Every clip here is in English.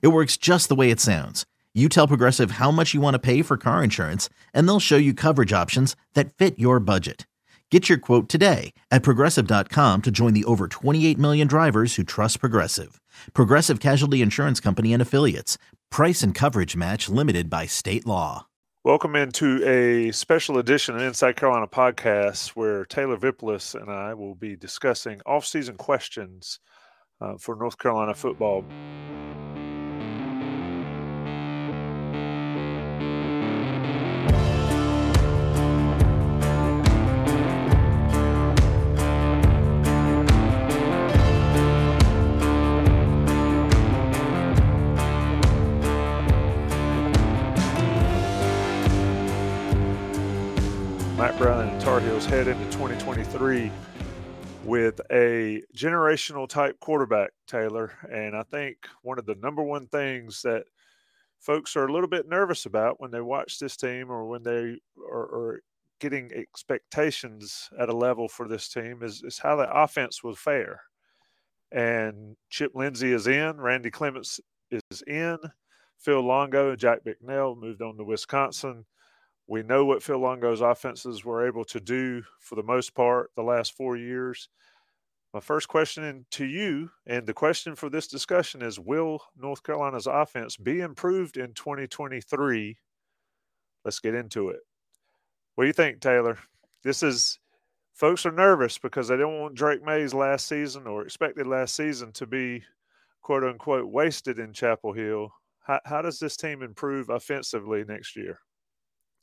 It works just the way it sounds. You tell Progressive how much you want to pay for car insurance, and they'll show you coverage options that fit your budget. Get your quote today at progressive.com to join the over 28 million drivers who trust Progressive. Progressive Casualty Insurance Company and Affiliates. Price and coverage match limited by state law. Welcome into a special edition of Inside Carolina podcast where Taylor Vippolis and I will be discussing off-season questions uh, for North Carolina football. Head into 2023 with a generational type quarterback, Taylor. And I think one of the number one things that folks are a little bit nervous about when they watch this team or when they are, are getting expectations at a level for this team is, is how the offense will fare. And Chip Lindsey is in, Randy Clements is in, Phil Longo and Jack Bicknell moved on to Wisconsin. We know what Phil Longo's offenses were able to do for the most part the last four years. My first question to you, and the question for this discussion is Will North Carolina's offense be improved in 2023? Let's get into it. What do you think, Taylor? This is, folks are nervous because they don't want Drake Maye's last season or expected last season to be quote unquote wasted in Chapel Hill. How, how does this team improve offensively next year?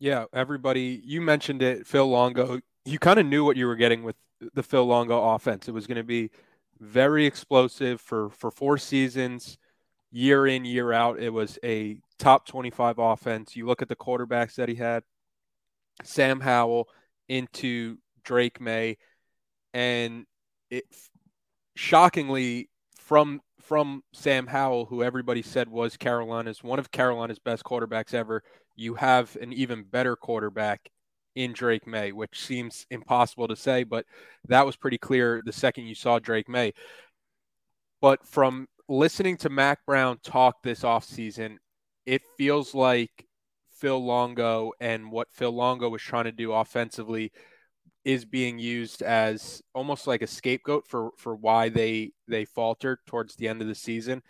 Yeah, everybody, you mentioned it, Phil Longo. You kind of knew what you were getting with the Phil Longo offense. It was going to be very explosive for for four seasons, year in, year out. It was a top 25 offense. You look at the quarterbacks that he had, Sam Howell into Drake Maye, and it shockingly from from Sam Howell, who everybody said was Carolina's one of Carolina's best quarterbacks ever, you have an even better quarterback in Drake Maye, which seems impossible to say, but that was pretty clear the second you saw Drake Maye. But from listening to Mack Brown talk this offseason, it feels like Phil Longo and what Phil Longo was trying to do offensively is being used as almost like a scapegoat for for why they they faltered towards the end of the season.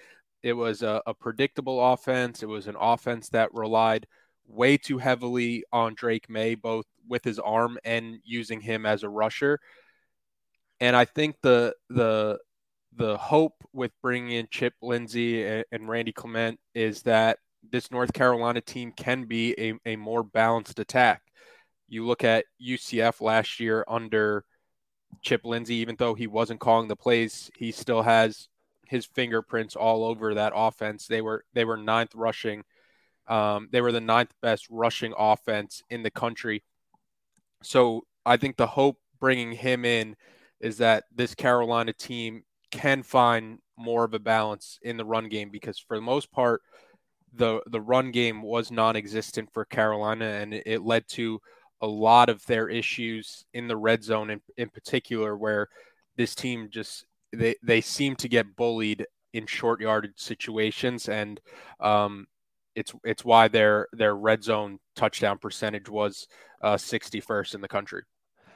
It was a, a predictable offense. It was an offense that relied way too heavily on Drake Maye, both with his arm and using him as a rusher. And I think the the the hope with bringing in Chip Lindsey and, and Randy Clement is that this North Carolina team can be a, a more balanced attack. You look at UCF last year under Chip Lindsey, even though he wasn't calling the plays, he still has his fingerprints all over that offense. They were they were ninth rushing. Um, they were the ninth best rushing offense in the country. So I think the hope bringing him in is that this Carolina team can find more of a balance in the run game because for the most part, the the run game was non-existent for Carolina, and it, led to a lot of their issues in the red zone in, in particular where this team just they, they seem to get bullied in short yardage situations and um, it's it's why their their red zone touchdown percentage was uh, 61st in the country.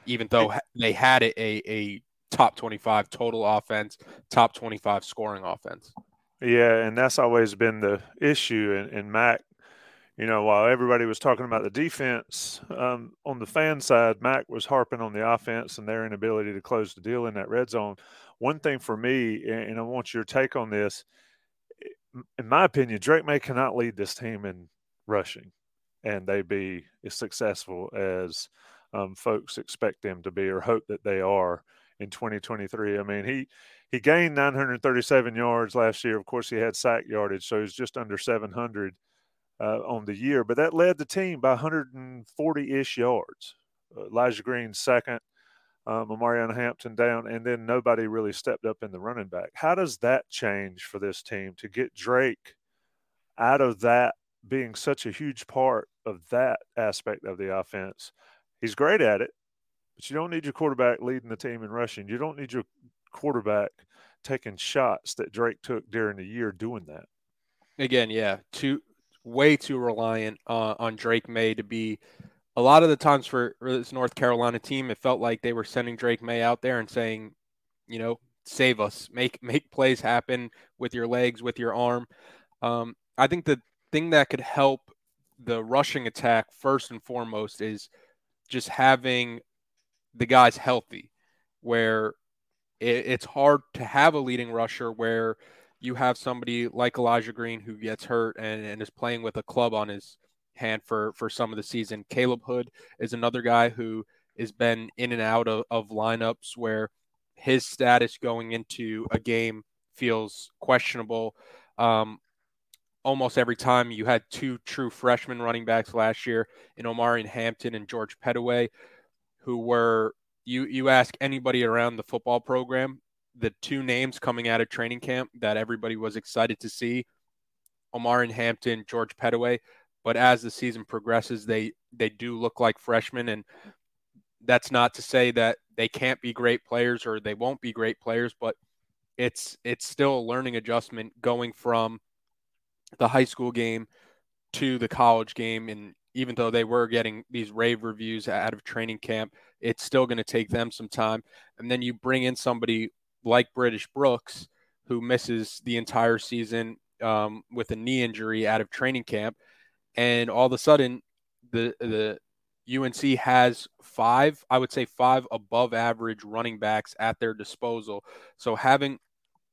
Even though they had a, a top 25 total offense top 25 scoring offense. Yeah and that's always been the issue and, and mac. You know, while everybody was talking about the defense, um, on the fan side, Mack was harping on the offense and their inability to close the deal in that red zone. One thing for me, and I want your take on this, in my opinion, Drake Maye cannot lead this team in rushing, and they be as successful as um, folks expect them to be or hope that they are in 2023. I mean, he he gained 937 yards last year. Of course, he had sack yardage, so he's just under 700 uh, on the year. But that led the team by 140 ish yards. Uh, Elijah Green second, um, Omarion Hampton down, and then nobody really stepped up in the running back. How does that change for this team to get Drake out of that being such a huge part of that aspect of the offense? He's great at it, but you don't need your quarterback leading the team in rushing. You don't need your quarterback taking shots that Drake took during the year doing that. Again, yeah, too way too reliant uh, on Drake Maye to be. A lot of the times for, this North Carolina team, it felt like they were sending Drake Maye out there and saying, you know, save us, make make plays happen with your legs, with your arm. Um, I think the thing that could help the rushing attack first and foremost is just having the guys healthy, where it, it's hard to have a leading rusher where you have somebody like Elijah Green who gets hurt and, and is playing with a club on his hand for for some of the season. Caleb Hood is another guy who has been in and out of, of lineups where his status going into a game feels questionable. Um, almost every time you had two true freshman running backs last year in Omarion Hampton and George Pettaway, who were you you ask anybody around the football program, the two names coming out of training camp that everybody was excited to see, Omarion Hampton, George Pettaway. But as the season progresses, they they do look like freshmen, and that's not to say that they can't be great players or they won't be great players, but it's it's still a learning adjustment going from the high school game to the college game. And even though they were getting these rave reviews out of training camp, it's still going to take them some time. And then you bring in somebody like British Brooks, who misses the entire season um, with a knee injury out of training camp, and all of a sudden, the the UNC has five, I would say five above average running backs at their disposal. So having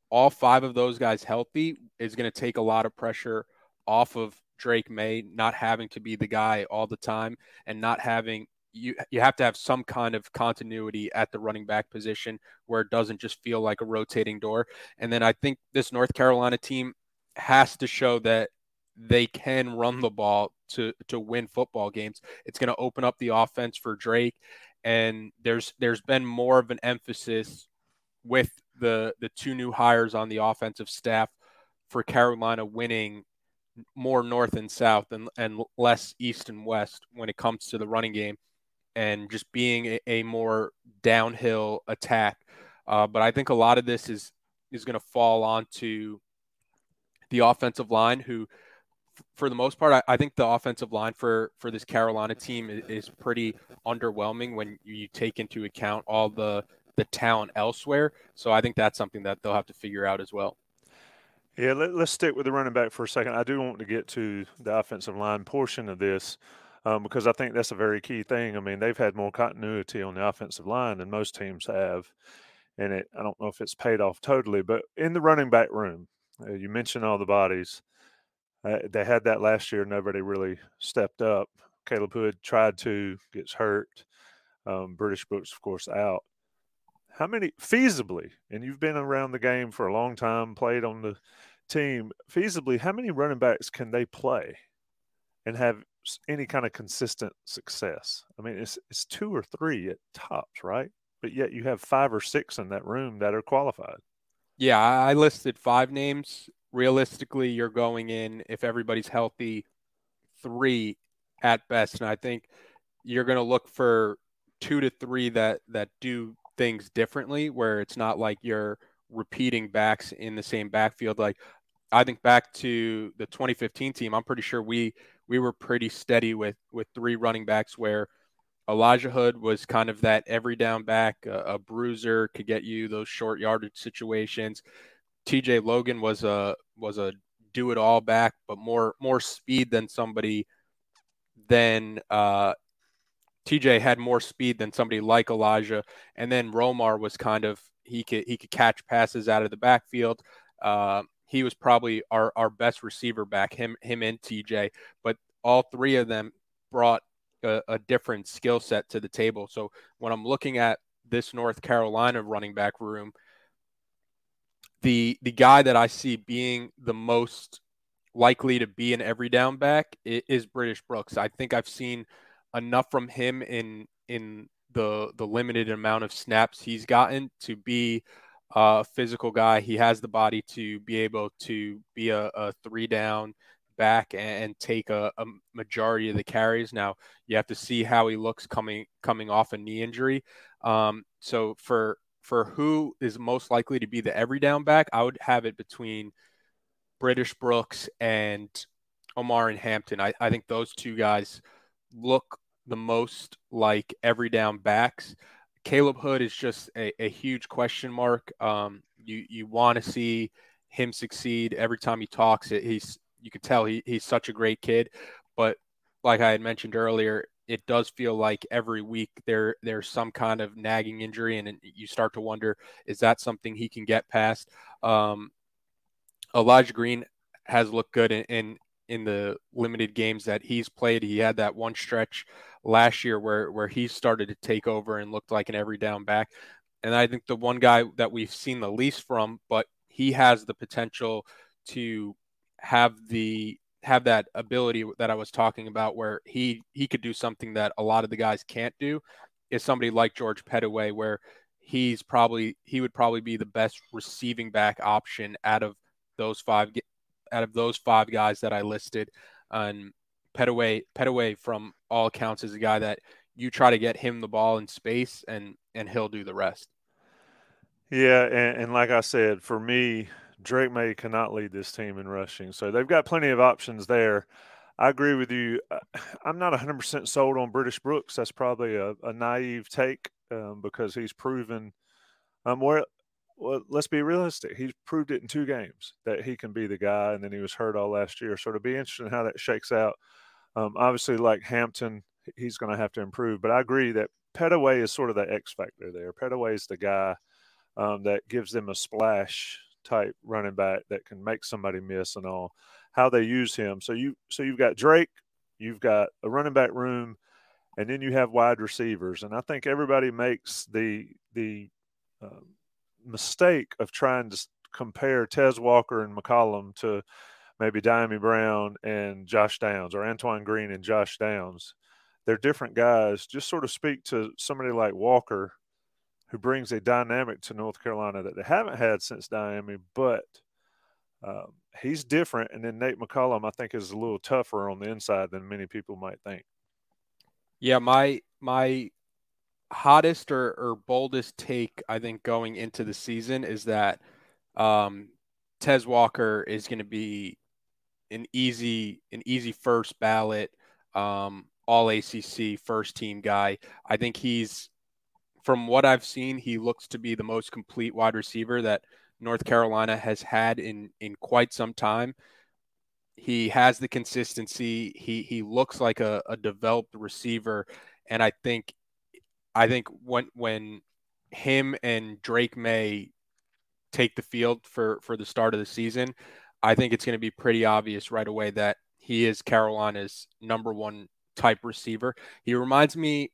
all five of those guys healthy is going to take a lot of pressure off of Drake Maye not having to be the guy all the time and not having you you have to have some kind of continuity at the running back position where it doesn't just feel like a rotating door. And then I think this North Carolina team has to show that they can run the ball to to win football games. It's going to open up the offense for Drake and there's there's been more of an emphasis with the the two new hires on the offensive staff for Carolina winning more north and south and, and less east and west when it comes to the running game and just being a, a more downhill attack. Uh, but I think a lot of this is is going to fall onto the offensive line, who, for the most part, I, I, think the offensive line for for this Carolina team is, is pretty underwhelming when you take into account all the the talent elsewhere. So I think that's something that they'll have to figure out as well. Yeah, let, us stick with the running back for a second. I do want to get to the offensive line portion of this um, because I think that's a very key thing. I mean, they've had more continuity on the offensive line than most teams have, and it I don't know if it's paid off totally, but in the running back room, uh, you mentioned all the bodies. Uh, they had that last year. Nobody really stepped up. Caleb Hood tried to, gets hurt. Um, British Brooks, of course, out how many feasibly, and you've been around the game for a long time, played on the team, feasibly, how many running backs can they play and have any kind of consistent success? I mean, it's it's two or three at tops, right? But yet you have five or six in that room that are qualified. Yeah, I listed five names. Realistically, you're going in if everybody's healthy, three at best, and I think you're going to look for two to three that that do things differently where it's not like you're repeating backs in the same backfield. Like I think back to the 2015 team I'm pretty sure we we were pretty steady with with three running backs where Elijah Hood was kind of that every down back a, a bruiser could get you those short yardage situations. TJ Logan was a was a do it all back but more more speed than somebody than uh TJ had more speed than somebody like Elijah, and then Romar was kind of he could he could catch passes out of the backfield. Uh, he was probably our, our best receiver back him him and TJ, but all three of them brought a, a different skill set to the table. So when I'm looking at this North Carolina running back room, the the guy that I see being the most likely to be an every down back is British Brooks. I think I've seen enough from him in in the the limited amount of snaps he's gotten to be a physical guy. He has the body to be able to be a, a three down back and, take a, a, majority of the carries. Now you have to see how he looks coming coming off a knee injury. Um, so for for who is most likely to be the every down back, I would have it between British Brooks and Omarion Hampton. I, I think those two guys look the most like every down backs. Caleb Hood is just a, a huge question mark. Um, you you want to see him succeed every time he talks. It, He's you can tell he, he's such a great kid, but like I had mentioned earlier, it does feel like every week there there's some kind of nagging injury, and you start to wonder is that something he can get past. Um, Elijah Green has looked good in, in in the limited games that he's played. He had that one stretch last year where where he started to take over and looked like an every down back. And I think the one guy that we've seen the least from, but he has the potential to have the have that ability that I was talking about where he he could do something that a lot of the guys can't do is somebody like George Pettaway where he's probably he would probably be the best receiving back option out of those five out of those five guys that I listed. And Pettaway, Pettaway, from all accounts, is a guy that you try to get him the ball in space, and and he'll do the rest. Yeah, and, and like I said, for me, Drake Maye cannot lead this team in rushing, so they've got plenty of options there. I agree with you. Uh, I'm not 100% sold on British Brooks. That's probably a, a naive take um, because he's proven um, where well, let's be realistic. He's proved it in two games that he can be the guy, and then he was hurt all last year. So to be interesting how that shakes out. Um, obviously, like Hampton, he's going to have to improve. But I agree that Pettaway is sort of the X factor there. Pettaway is the guy um, that gives them a splash type running back that can make somebody miss and all. How they use him. So you so you've got Drake, you've got a running back room, and then you have wide receivers. And I think everybody makes the the um, mistake of trying to compare Tez Walker and McCollum to maybe Dyami Brown and Josh Downs or Antoine Green and Josh Downs. They're different guys. Just sort of speak to somebody like Walker, who brings a dynamic to North Carolina that they haven't had since Dyami, but um, he's different. And then Nate McCollum, I think, is a little tougher on the inside than many people might think. Yeah, my my hottest or, or boldest take I think going into the season is that um, Tez Walker is going to be an easy an easy first ballot um, all ACC first team guy. I think he's from what I've seen, he looks to be the most complete wide receiver that North Carolina has had in in quite some time. He has the consistency. He he looks like a, a developed receiver, and I think I think when when him and Drake Maye take the field for for the start of the season, I think it's going to be pretty obvious right away that he is Carolina's number one type receiver. He reminds me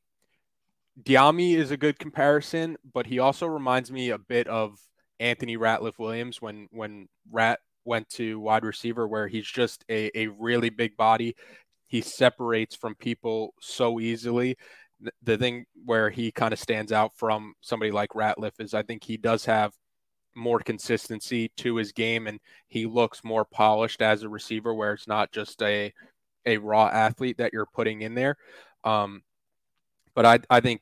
Dyami is a good comparison, but he also reminds me a bit of Anthony Ratliff Williams when when Rat went to wide receiver where he's just a, a really big body. He separates from people so easily the thing where he kind of stands out from somebody like Ratliff is I think he does have more consistency to his game and he looks more polished as a receiver where it's not just a a raw athlete that you're putting in there. Um, but I I think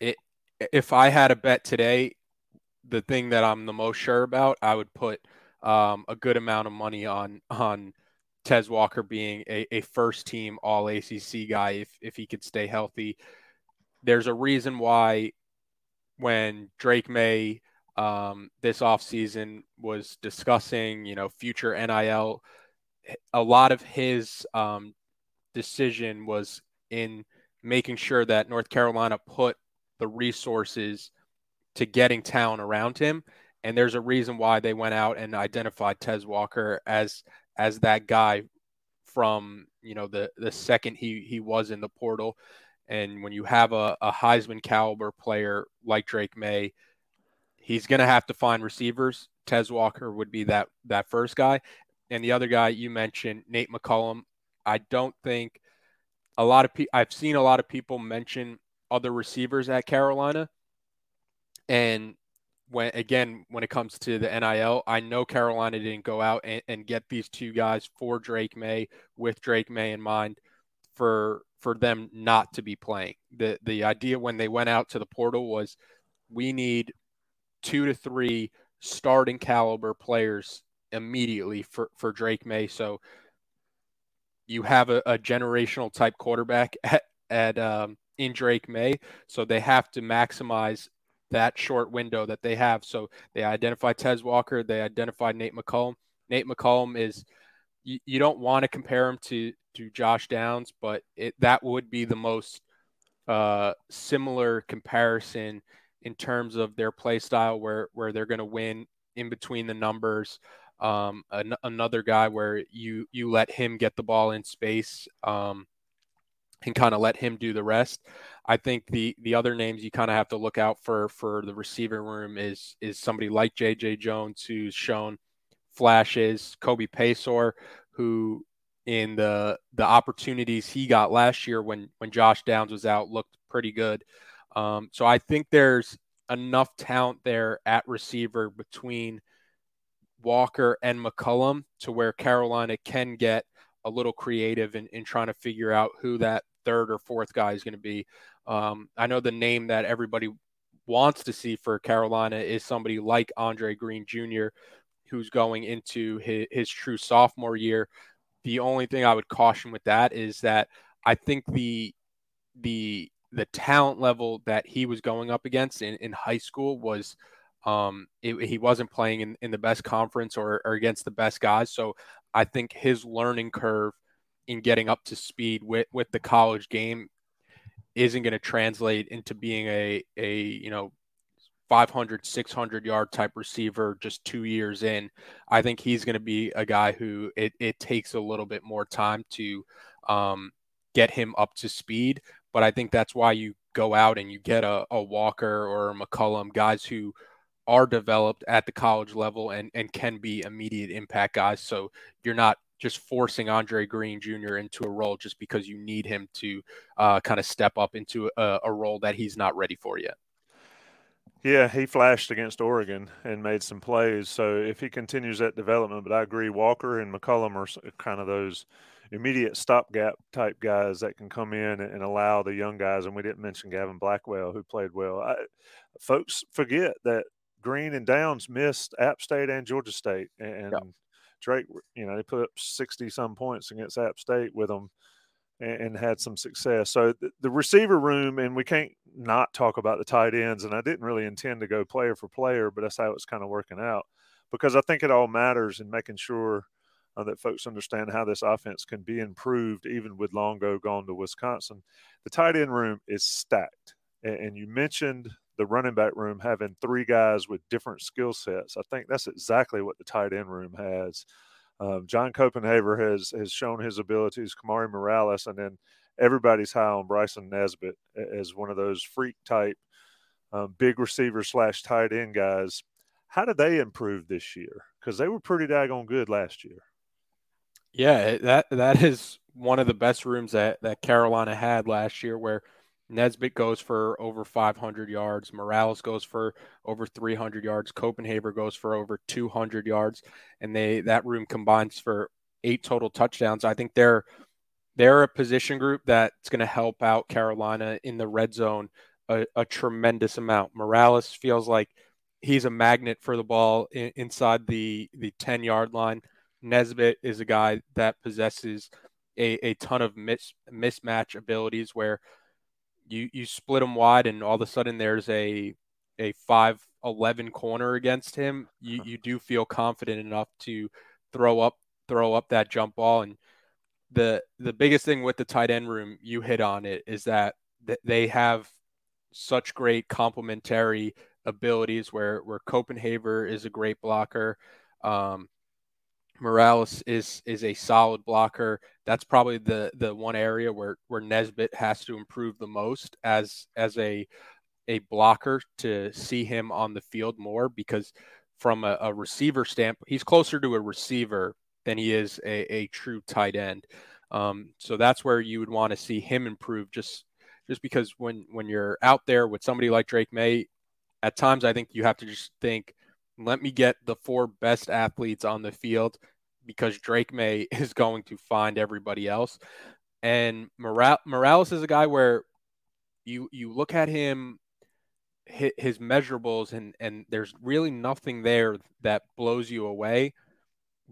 it if I had a bet today, the thing that I'm the most sure about, I would put um, a good amount of money on on Tez Walker being a, a first team all ACC guy if, if he could stay healthy. There's a reason why when Drake Maye um, this offseason was discussing, you know, future NIL, a lot of his um, decision was in making sure that North Carolina put the resources to getting talent around him. And there's a reason why they went out and identified Tez Walker as as that guy from you know the the second he he was in the portal and when you have a, a heisman caliber player like drake Maye, he's to have to find receivers. Tez Walker would be that that first guy, and the other guy you mentioned, Nate McCollum. I don't think a lot of people. I've seen a lot of people mention other receivers at Carolina, and when again when it comes to the NIL, I know Carolina didn't go out and, and get these two guys for Drake Maye with Drake Maye in mind for for them not to be playing. The the idea when they went out to the portal was we need two to three starting caliber players immediately for, for Drake Maye. So you have a, a generational type quarterback at, at um, in Drake Maye, So they have to maximize that short window that they have. So they identify Tez Walker, they identify Nate McCollum. Nate McCollum is you, you don't want to compare him to to Josh Downs, but it that would be the most uh, similar comparison in terms of their play style, where where they're going to win in between the numbers. Um, an, another guy where you you let him get the ball in space um, and kind of let him do the rest. I think the the other names you kind of have to look out for for the receiver room is is somebody like J.J. Jones who's shown flashes, Kobe Paysour who in the the opportunities he got last year when when Josh Downs was out looked pretty good. Um, so I think there's enough talent there at receiver between Walker and McCollum to where Carolina can get a little creative in, in trying to figure out who that third or fourth guy is going to be. Um, I know the name that everybody wants to see for Carolina is somebody like Andre Green Jr., who's going into his, his true sophomore year. The only thing I would caution with that is that I think the the the talent level that he was going up against in, in high school was um, it, he wasn't playing in, in the best conference or, or against the best guys. So I think his learning curve in getting up to speed with, with the college game isn't going to translate into being a, a, you know, 500, 600 yard type receiver just two years in. I think he's going to be a guy who it, it takes a little bit more time to um, get him up to speed. But I think that's why you go out and you get a, a Walker or a McCollum, guys who are developed at the college level and, and can be immediate impact guys. So you're not just forcing Andre Green Jr. into a role just because you need him to uh, kind of step up into a, a role that he's not ready for yet. Yeah, he flashed against Oregon and made some plays. So if he continues that development, but I agree, Walker and McCollum are kind of those immediate stopgap type guys that can come in and allow the young guys. And we didn't mention Gavin Blackwell, who played well. I, folks forget that Green and Downs missed App State and Georgia State, and. Drake, you know, they put up sixty some points against App State with them. And, and had some success. So the, the receiver room, and we can't not talk about the tight ends. And I didn't really intend to go player for player, but that's how it's kind of working out because I think it all matters in making sure uh, that folks understand how this offense can be improved even with Longo gone to Wisconsin. The tight end room is stacked. And, and you mentioned the running back room having three guys with different skill sets. I think that's exactly what the tight end room has. Um, John Copenhaver has has shown his abilities, Kamari Morales, and then everybody's high on Bryson Nesbit as one of those freak type um, big receiver slash tight end guys. How did they improve this year? Because they were pretty daggone good last year. Yeah, that that is one of the best rooms that that Carolina had last year, where Nesbit goes for over 500 yards, Morales goes for over 300 yards, Copenhaver goes for over 200 yards, and they that room combines for eight total touchdowns. I think they're they're a position group that's going to help out Carolina in the red zone a, a, tremendous amount. Morales feels like he's a magnet for the ball in, inside the the 10 yard line. Nesbit is a guy that possesses a, a ton of mis, mismatch abilities where you you split him wide and all of a sudden there's a a 5'11 corner against him you you do feel confident enough to throw up throw up that jump ball. And the the biggest thing with the tight end room you hit on it is that they have such great complementary abilities where where Copenhaver is a great blocker. Um, Morales is is a solid blocker. That's probably the the one area where where Nesbit has to improve the most as as a a blocker to see him on the field more because from a, a receiver standpoint, he's closer to a receiver than he is a, a true tight end. Um, so that's where you would want to see him improve just just because when when you're out there with somebody like Drake Maye, at times I think you have to just think, let me get the four best athletes on the field because Drake Maye is going to find everybody else. And Morales is a guy where you you look at him his measurables and and there's really nothing there that blows you away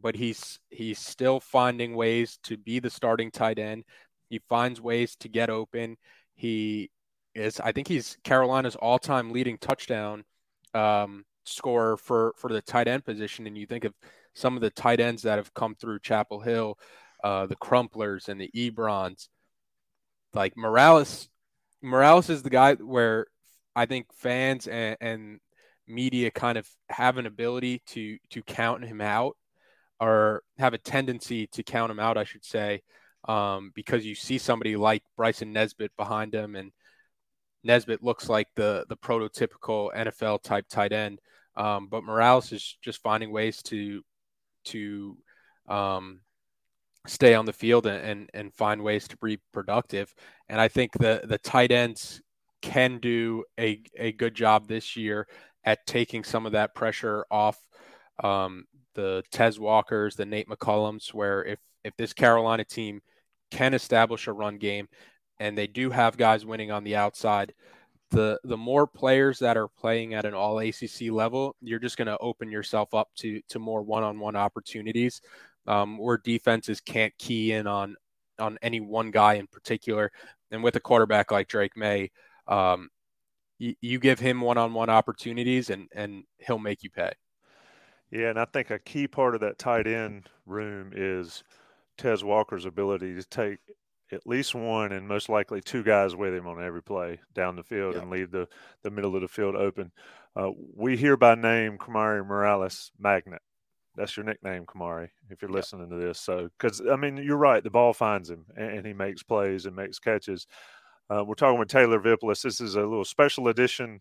but he's he's still finding ways to be the starting tight end he finds ways to get open he is i think he's carolina's all-time leading touchdown um, scorer for for the tight end position and you think of some of the tight ends that have come through chapel hill uh, the crumplers and the ebrons like morales morales is the guy where I think fans and, and media kind of have an ability to to count him out or have a tendency to count him out, I should say, um, because you see somebody like Bryson Nesbit behind him, and Nesbit looks like the the prototypical NFL type tight end. Um, but Morales is just finding ways to to um, stay on the field and, and, and find ways to be productive. And I think the the tight ends can do a, a good job this year at taking some of that pressure off um, the Tez Walkers, the Nate McCollums, where if, if this Carolina team can establish a run game and they do have guys winning on the outside, the the more players that are playing at an all ACC level, you're just going to open yourself up to to more one-on-one opportunities um, where defenses can't key in on on any one guy in particular. And with a quarterback like Drake Maye, um, you, you give him one-on-one opportunities, and and he'll make you pay. Yeah, and I think a key part of that tight end room is Tez Walker's ability to take at least one and most likely two guys with him on every play down the field yep. and leave the, the middle of the field open. Uh, we hear by name Kamari Morales Magnet. That's your nickname, Kamari, if you're yep. listening to this. So, because I mean, you're right, the ball finds him and, and he makes plays and makes catches. Uh, we're talking with Taylor Vippolis. This is a little special edition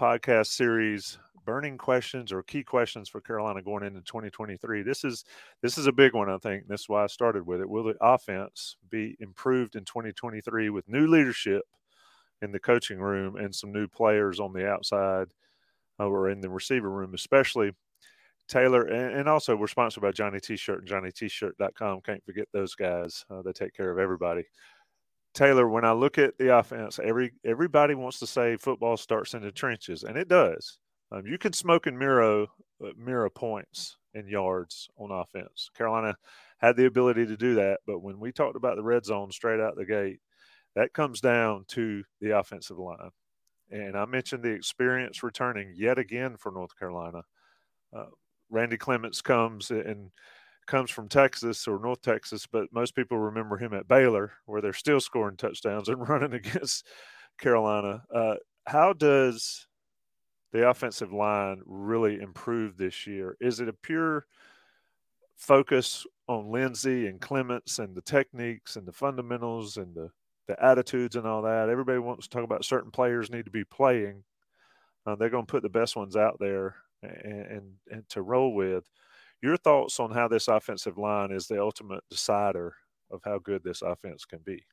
podcast series, burning questions or key questions for Carolina going into 2023. This is this is a big one, I think. This is why I started with it. Will the offense be improved in 2023 with new leadership in the coaching room and some new players on the outside uh, or in the receiver room, especially? Taylor, and, also we're sponsored by Johnny T-Shirt and JohnnyT-Shirt.com. Can't forget those guys. Uh, they take care of everybody. Taylor, when I look at the offense, every everybody wants to say football starts in the trenches, and it does. Um, you can smoke and mirror uh, mirror points and yards on offense. Carolina had the ability to do that, but when we talked about the red zone straight out the gate, that comes down to the offensive line. And I mentioned the experience returning yet again for North Carolina. Uh, Randy Clements comes and comes from Texas or North Texas, but most people remember him at Baylor, where they're still scoring touchdowns and running against Carolina. Uh, how does the offensive line really improve this year? Is it a pure focus on Lindsey and Clements and the techniques and the fundamentals and the, the attitudes and all that? Everybody wants to talk about certain players need to be playing. Uh, they're going to put the best ones out there and, and, and to roll with. Your thoughts on how this offensive line is the ultimate decider of how good this offense can be?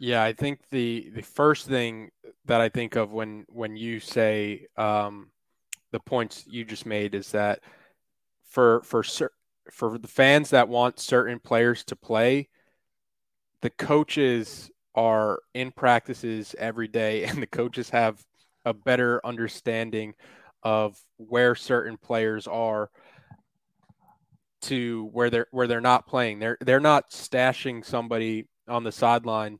Yeah, I think the the first thing that I think of when when you say um, the points you just made is that for for for the fans that want certain players to play, the coaches are in practices every day, and the coaches have a better understanding of where certain players are to where they're where they're not playing. They're they're not stashing somebody on the sideline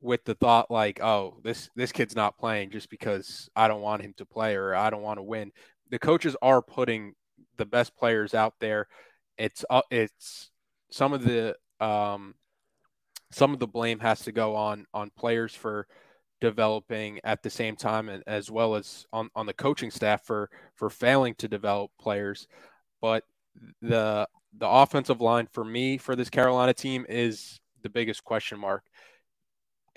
with the thought like, oh, this this kid's not playing just because I don't want him to play or I don't want to win. The coaches are putting the best players out there. It's uh, it's some of the um, some of the blame has to go on on players for developing at the same time and as well as on, on the coaching staff for for failing to develop players but the the offensive line for me for this Carolina team is the biggest question mark.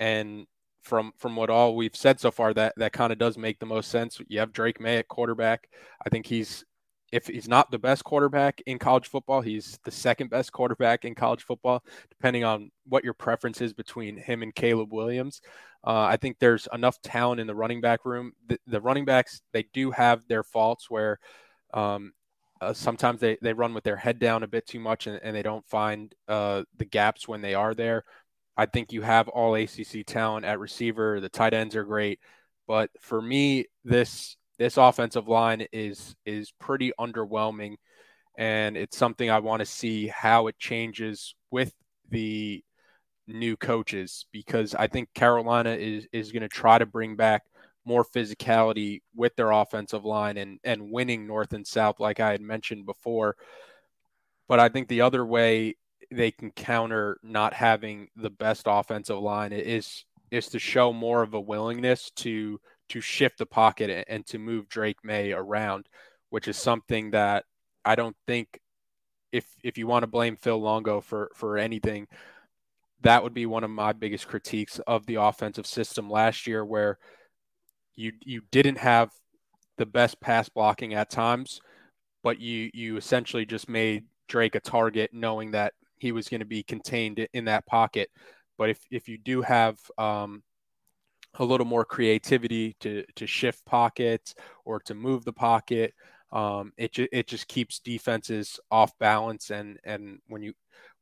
And from from what all we've said so far, that that kind of does make the most sense. You have Drake Maye at quarterback. I think he's if he's not the best quarterback in college football, he's the second best quarterback in college football, depending on what your preference is between him and Caleb Williams. Uh, I think there's enough talent in the running back room. The, the running backs, they do have their faults where um, uh, sometimes they, they run with their head down a bit too much and, and they don't find uh, the gaps when they are there. I think you have all ACC talent at receiver. The tight ends are great. But for me, this this offensive line is is pretty underwhelming, and it's something I want to see how it changes with the new coaches because I think Carolina is is going to try to bring back more physicality with their offensive line and and winning north and south like I had mentioned before. But I think the other way they can counter not having the best offensive line is is to show more of a willingness to to shift the pocket and to move Drake Maye around, which is something that I don't think if if you want to blame Phil Longo for for anything, that would be one of my biggest critiques of the offensive system last year where you you didn't have the best pass blocking at times, but you you essentially just made Drake a target knowing that he was going to be contained in that pocket. But if if you do have um, a little more creativity to to shift pockets or to move the pocket. Um, it it just keeps defenses off balance, and and when you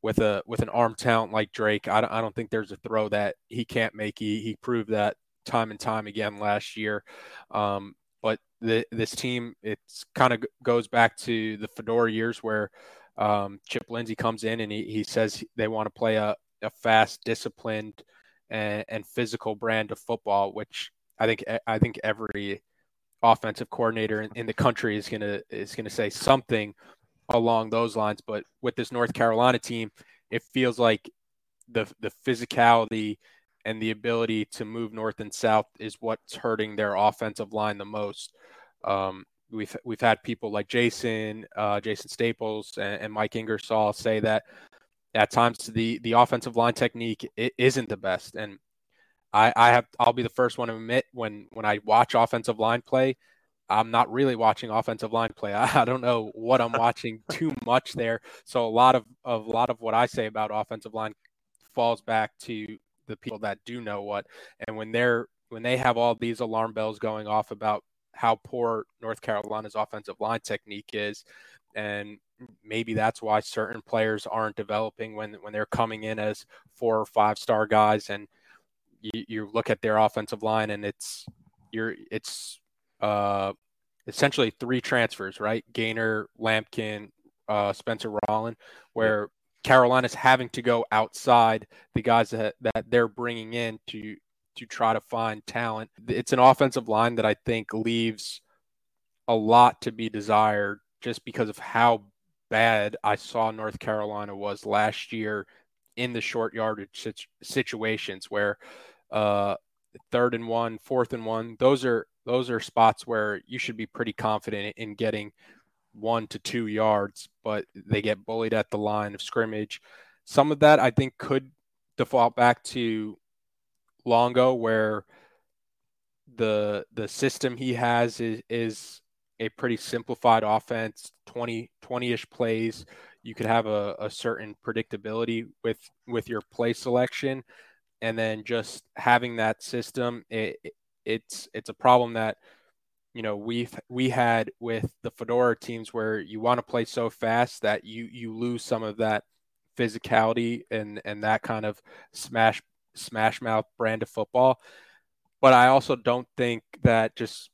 with a with an arm talent like Drake, I don't, I don't think there's a throw that he can't make. He he proved that time and time again last year. Um, but the, this team, it's kind of goes back to the Fedora years where um, Chip Lindsey comes in and he, he says they want to play a, a fast, disciplined, and, and physical brand of football, which I think I think every offensive coordinator in, in the country is gonna is gonna say something along those lines. But with this North Carolina team, it feels like the the physicality and the ability to move north and south is what's hurting their offensive line the most. Um, we've we've had people like Jason, uh, Jason Staples, and, and, Mike Ingersoll say that at times the the offensive line technique isn't the best. And I, I have I'll be the first one to admit when when I watch offensive line play I'm not really watching offensive line play. I, I don't know what I'm watching too much there. So a lot of, of a lot of what I say about offensive line falls back to the people that do know what. And when they're when they have all these alarm bells going off about how poor North Carolina's offensive line technique is and maybe that's why certain players aren't developing when when they're coming in as four or five star guys and you, you look at their offensive line and it's you're it's uh essentially three transfers right? Gaynor lampkin uh spencer Rolland, where carolina's having to go outside the guys that, that they're bringing in to to try to find talent. It's an offensive line that i think leaves a lot to be desired just because of how bad I saw North Carolina was last year in the short yardage situations where uh, third and one, fourth and one, those are those are spots where you should be pretty confident in getting one to two yards, but they get bullied at the line of scrimmage. Some of that I think could default back to Longo, where the the system he has is is a pretty simplified offense, 20 20ish plays. You could have a, a certain predictability with with your play selection, and then just having that system, it, it's it's a problem that you know we've we had with the Fedora teams where you want to play so fast that you you lose some of that physicality and and that kind of smash smash mouth brand of football. But I also don't think that just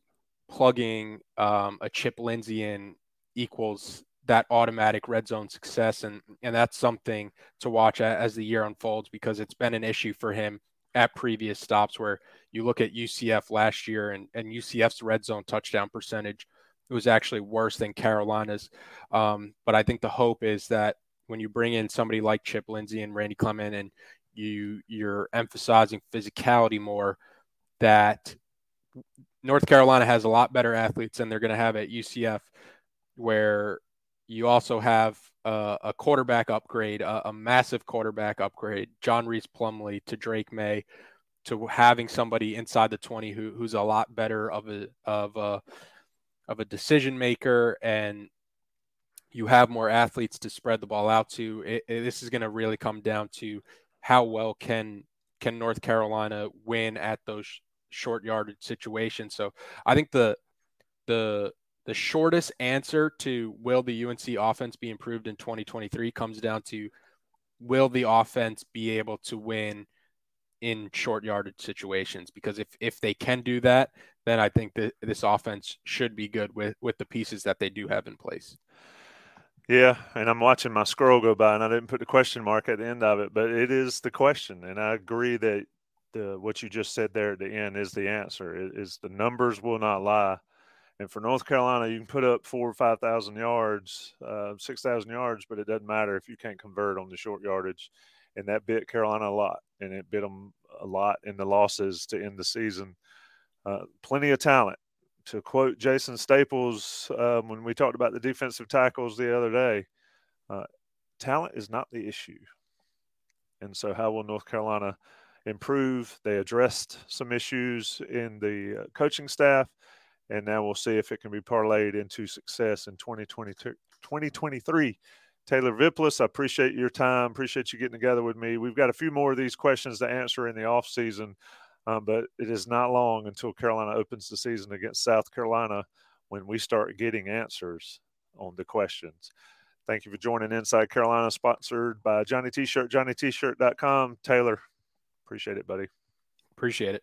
plugging um, a Chip Lindsey in equals that automatic red zone success, and and that's something to watch as the year unfolds because it's been an issue for him at previous stops where you look at UCF last year and, and UCF's red zone touchdown percentage it was actually worse than Carolina's. Um, but I think the hope is that when you bring in somebody like Chip Lindsey and Randy Clement and you you're emphasizing physicality more, that North Carolina has a lot better athletes than they're going to have at UCF, where you also have a, a quarterback upgrade, a, massive quarterback upgrade, John Rhys Plumlee to Drake Maye, to having somebody inside the 20 who, who's a lot better of a of a of a decision maker and you have more athletes to spread the ball out to it, it, this is going to really come down to how well can can North Carolina win at those short yardage situations. So I think the the the shortest answer to will the UNC offense be improved in 2023 comes down to will the offense be able to win in short yardage situations because if if they can do that then I think that this offense should be good with with the pieces that they do have in place. Yeah, and I'm watching my scroll go by, and I didn't put the question mark at the end of it, but it is the question, and I agree that the what you just said there at the end is the answer. It is the numbers will not lie, and for North Carolina, you can put up four or five thousand yards, uh, six thousand yards, but it doesn't matter if you can't convert on the short yardage, and that bit Carolina a lot, and it bit them a lot in the losses to end the season. Uh, plenty of talent. To quote Jason Staples um, when we talked about the defensive tackles the other day, uh, talent is not the issue. And so, how will North Carolina improve? They addressed some issues in the uh, coaching staff, and now we'll see if it can be parlayed into success in 2022, 2023. Taylor Vippolis, I appreciate your time. Appreciate you getting together with me. We've got a few more of these questions to answer in the off season. Um, but it is not long until Carolina opens the season against South Carolina when we start getting answers on the questions. Thank you for joining Inside Carolina, sponsored by Johnny T-Shirt, JohnnyT-Shirt.com. Taylor, appreciate it, buddy. Appreciate it.